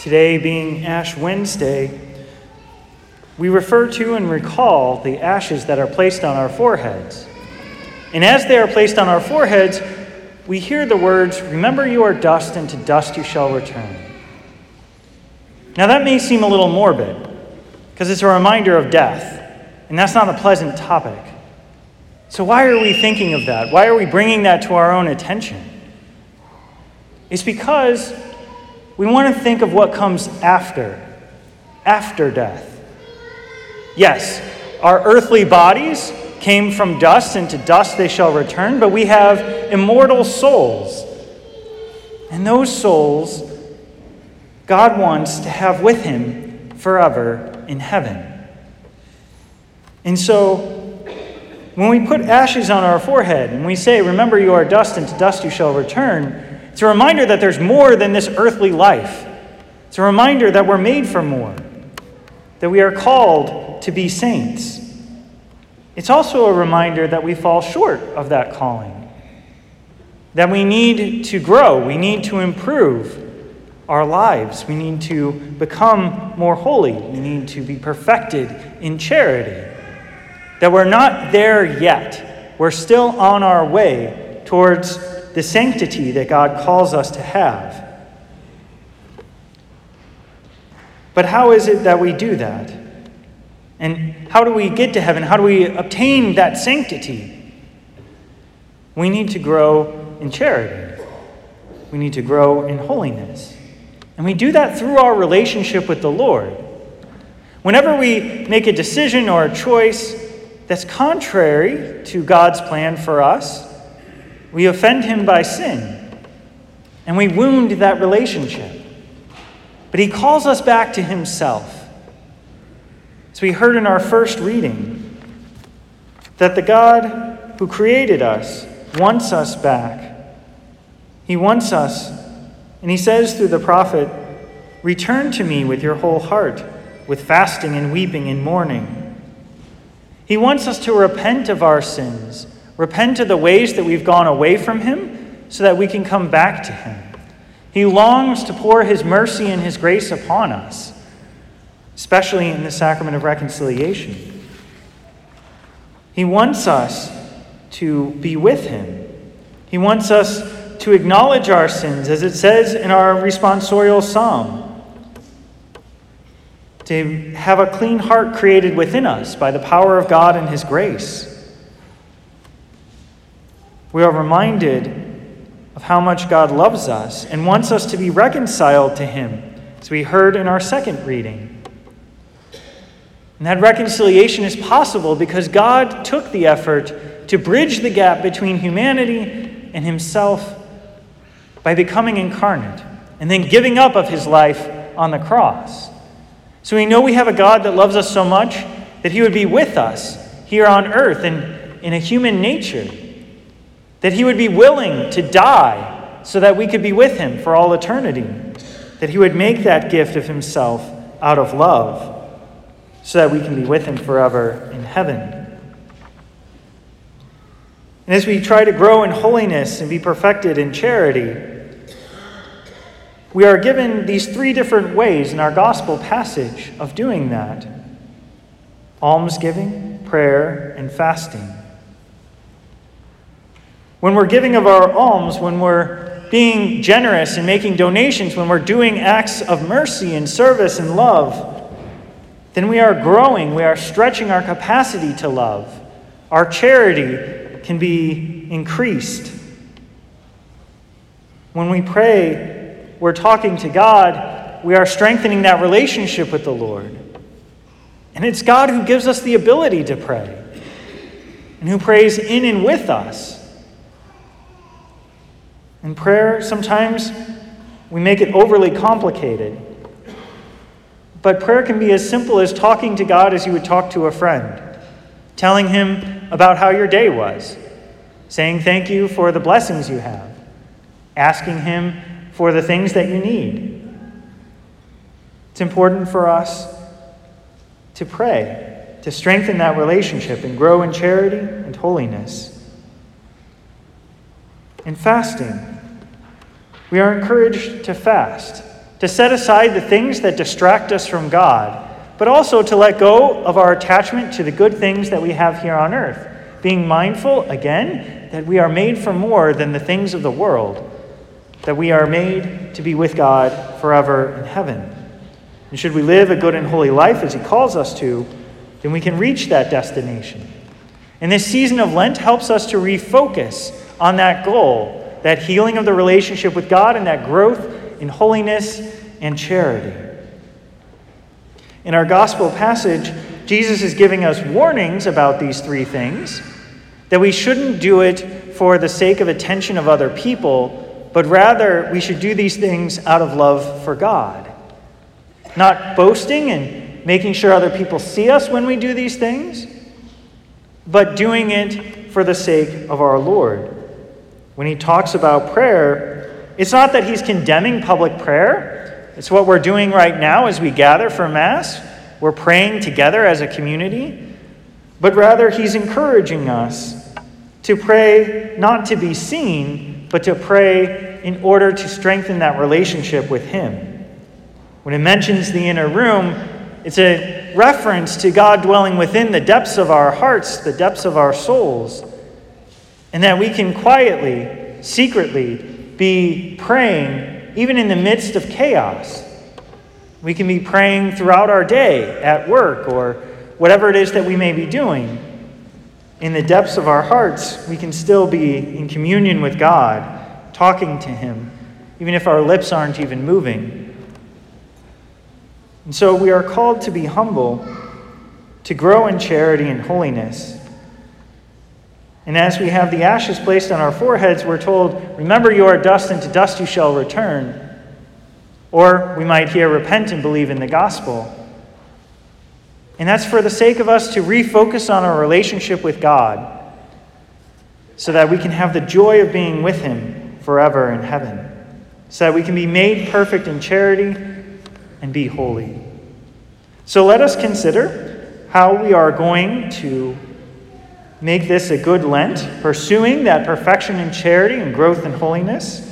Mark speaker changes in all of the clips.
Speaker 1: Today, being Ash Wednesday, we refer to and recall the ashes that are placed on our foreheads. And as they are placed on our foreheads, we hear the words, Remember you are dust, and to dust you shall return. Now, that may seem a little morbid, because it's a reminder of death, and that's not a pleasant topic. So, why are we thinking of that? Why are we bringing that to our own attention? It's because we want to think of what comes after, after death. Yes, our earthly bodies came from dust, and to dust they shall return, but we have immortal souls. And those souls, God wants to have with Him forever in heaven. And so, when we put ashes on our forehead and we say, Remember, you are dust, and to dust you shall return, it's a reminder that there's more than this earthly life. It's a reminder that we're made for more, that we are called to be saints. It's also a reminder that we fall short of that calling, that we need to grow, we need to improve our lives, we need to become more holy, we need to be perfected in charity, that we're not there yet. We're still on our way towards the sanctity that God calls us to have. But how is it that we do that? And how do we get to heaven? How do we obtain that sanctity? We need to grow in charity. We need to grow in holiness. And we do that through our relationship with the Lord. Whenever we make a decision or a choice that's contrary to God's plan for us, we offend him by sin, and we wound that relationship. But he calls us back to himself. As we heard in our first reading, that the God who created us wants us back. He wants us, and he says through the prophet, Return to me with your whole heart, with fasting and weeping and mourning. He wants us to repent of our sins repent of the ways that we've gone away from Him so that we can come back to Him. He longs to pour His mercy and His grace upon us, especially in the sacrament of reconciliation. He wants us to be with Him. He wants us to acknowledge our sins, as it says in our responsorial psalm. To have a clean heart created within us by the power of God and His grace we are reminded of how much God loves us and wants us to be reconciled to Him, as we heard in our second reading. And that reconciliation is possible because God took the effort to bridge the gap between humanity and Himself by becoming incarnate and then giving up of His life on the cross. So we know we have a God that loves us so much that He would be with us here on earth and in a human nature that he would be willing to die so that we could be with him for all eternity, that he would make that gift of himself out of love so that we can be with him forever in heaven. And as we try to grow in holiness and be perfected in charity, we are given these three different ways in our gospel passage of doing that almsgiving, prayer, and fasting. When we're giving of our alms, when we're being generous and making donations, when we're doing acts of mercy and service and love, then we are growing, we are stretching our capacity to love. Our charity can be increased. When we pray, we're talking to God, we are strengthening that relationship with the Lord. And it's God who gives us the ability to pray and who prays in and with us. In prayer, sometimes we make it overly complicated. But prayer can be as simple as talking to God as you would talk to a friend, telling Him about how your day was, saying thank you for the blessings you have, asking Him for the things that you need. It's important for us to pray, to strengthen that relationship and grow in charity and holiness. In fasting, we are encouraged to fast. to set aside the things that distract us from God, but also to let go of our attachment to the good things that we have here on earth, being mindful, again, that we are made for more than the things of the world, that we are made to be with God forever in heaven. And should we live a good and holy life as He calls us to, then we can reach that destination. And this season of Lent helps us to refocus on that goal that healing of the relationship with God and that growth in holiness and charity. In our gospel passage, Jesus is giving us warnings about these three things that we shouldn't do it for the sake of attention of other people, but rather we should do these things out of love for God. Not boasting and making sure other people see us when we do these things, but doing it for the sake of our Lord. When he talks about prayer, it's not that he's condemning public prayer. It's what we're doing right now as we gather for Mass. We're praying together as a community. But rather, he's encouraging us to pray not to be seen, but to pray in order to strengthen that relationship with him. When it mentions the inner room, it's a reference to God dwelling within the depths of our hearts, the depths of our souls, and that we can quietly, secretly be praying even in the midst of chaos. We can be praying throughout our day at work or whatever it is that we may be doing. In the depths of our hearts, we can still be in communion with God, talking to Him, even if our lips aren't even moving. And so we are called to be humble, to grow in charity and holiness. And as we have the ashes placed on our foreheads, we're told, Remember you are dust, and to dust you shall return. Or we might hear, Repent and believe in the gospel. And that's for the sake of us to refocus on our relationship with God so that we can have the joy of being with Him forever in heaven, so that we can be made perfect in charity and be holy. So let us consider how we are going to make this a good Lent, pursuing that perfection in charity and growth in holiness.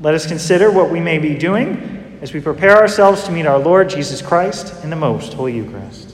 Speaker 1: Let us consider what we may be doing as we prepare ourselves to meet our Lord Jesus Christ in the most Holy Eucharist.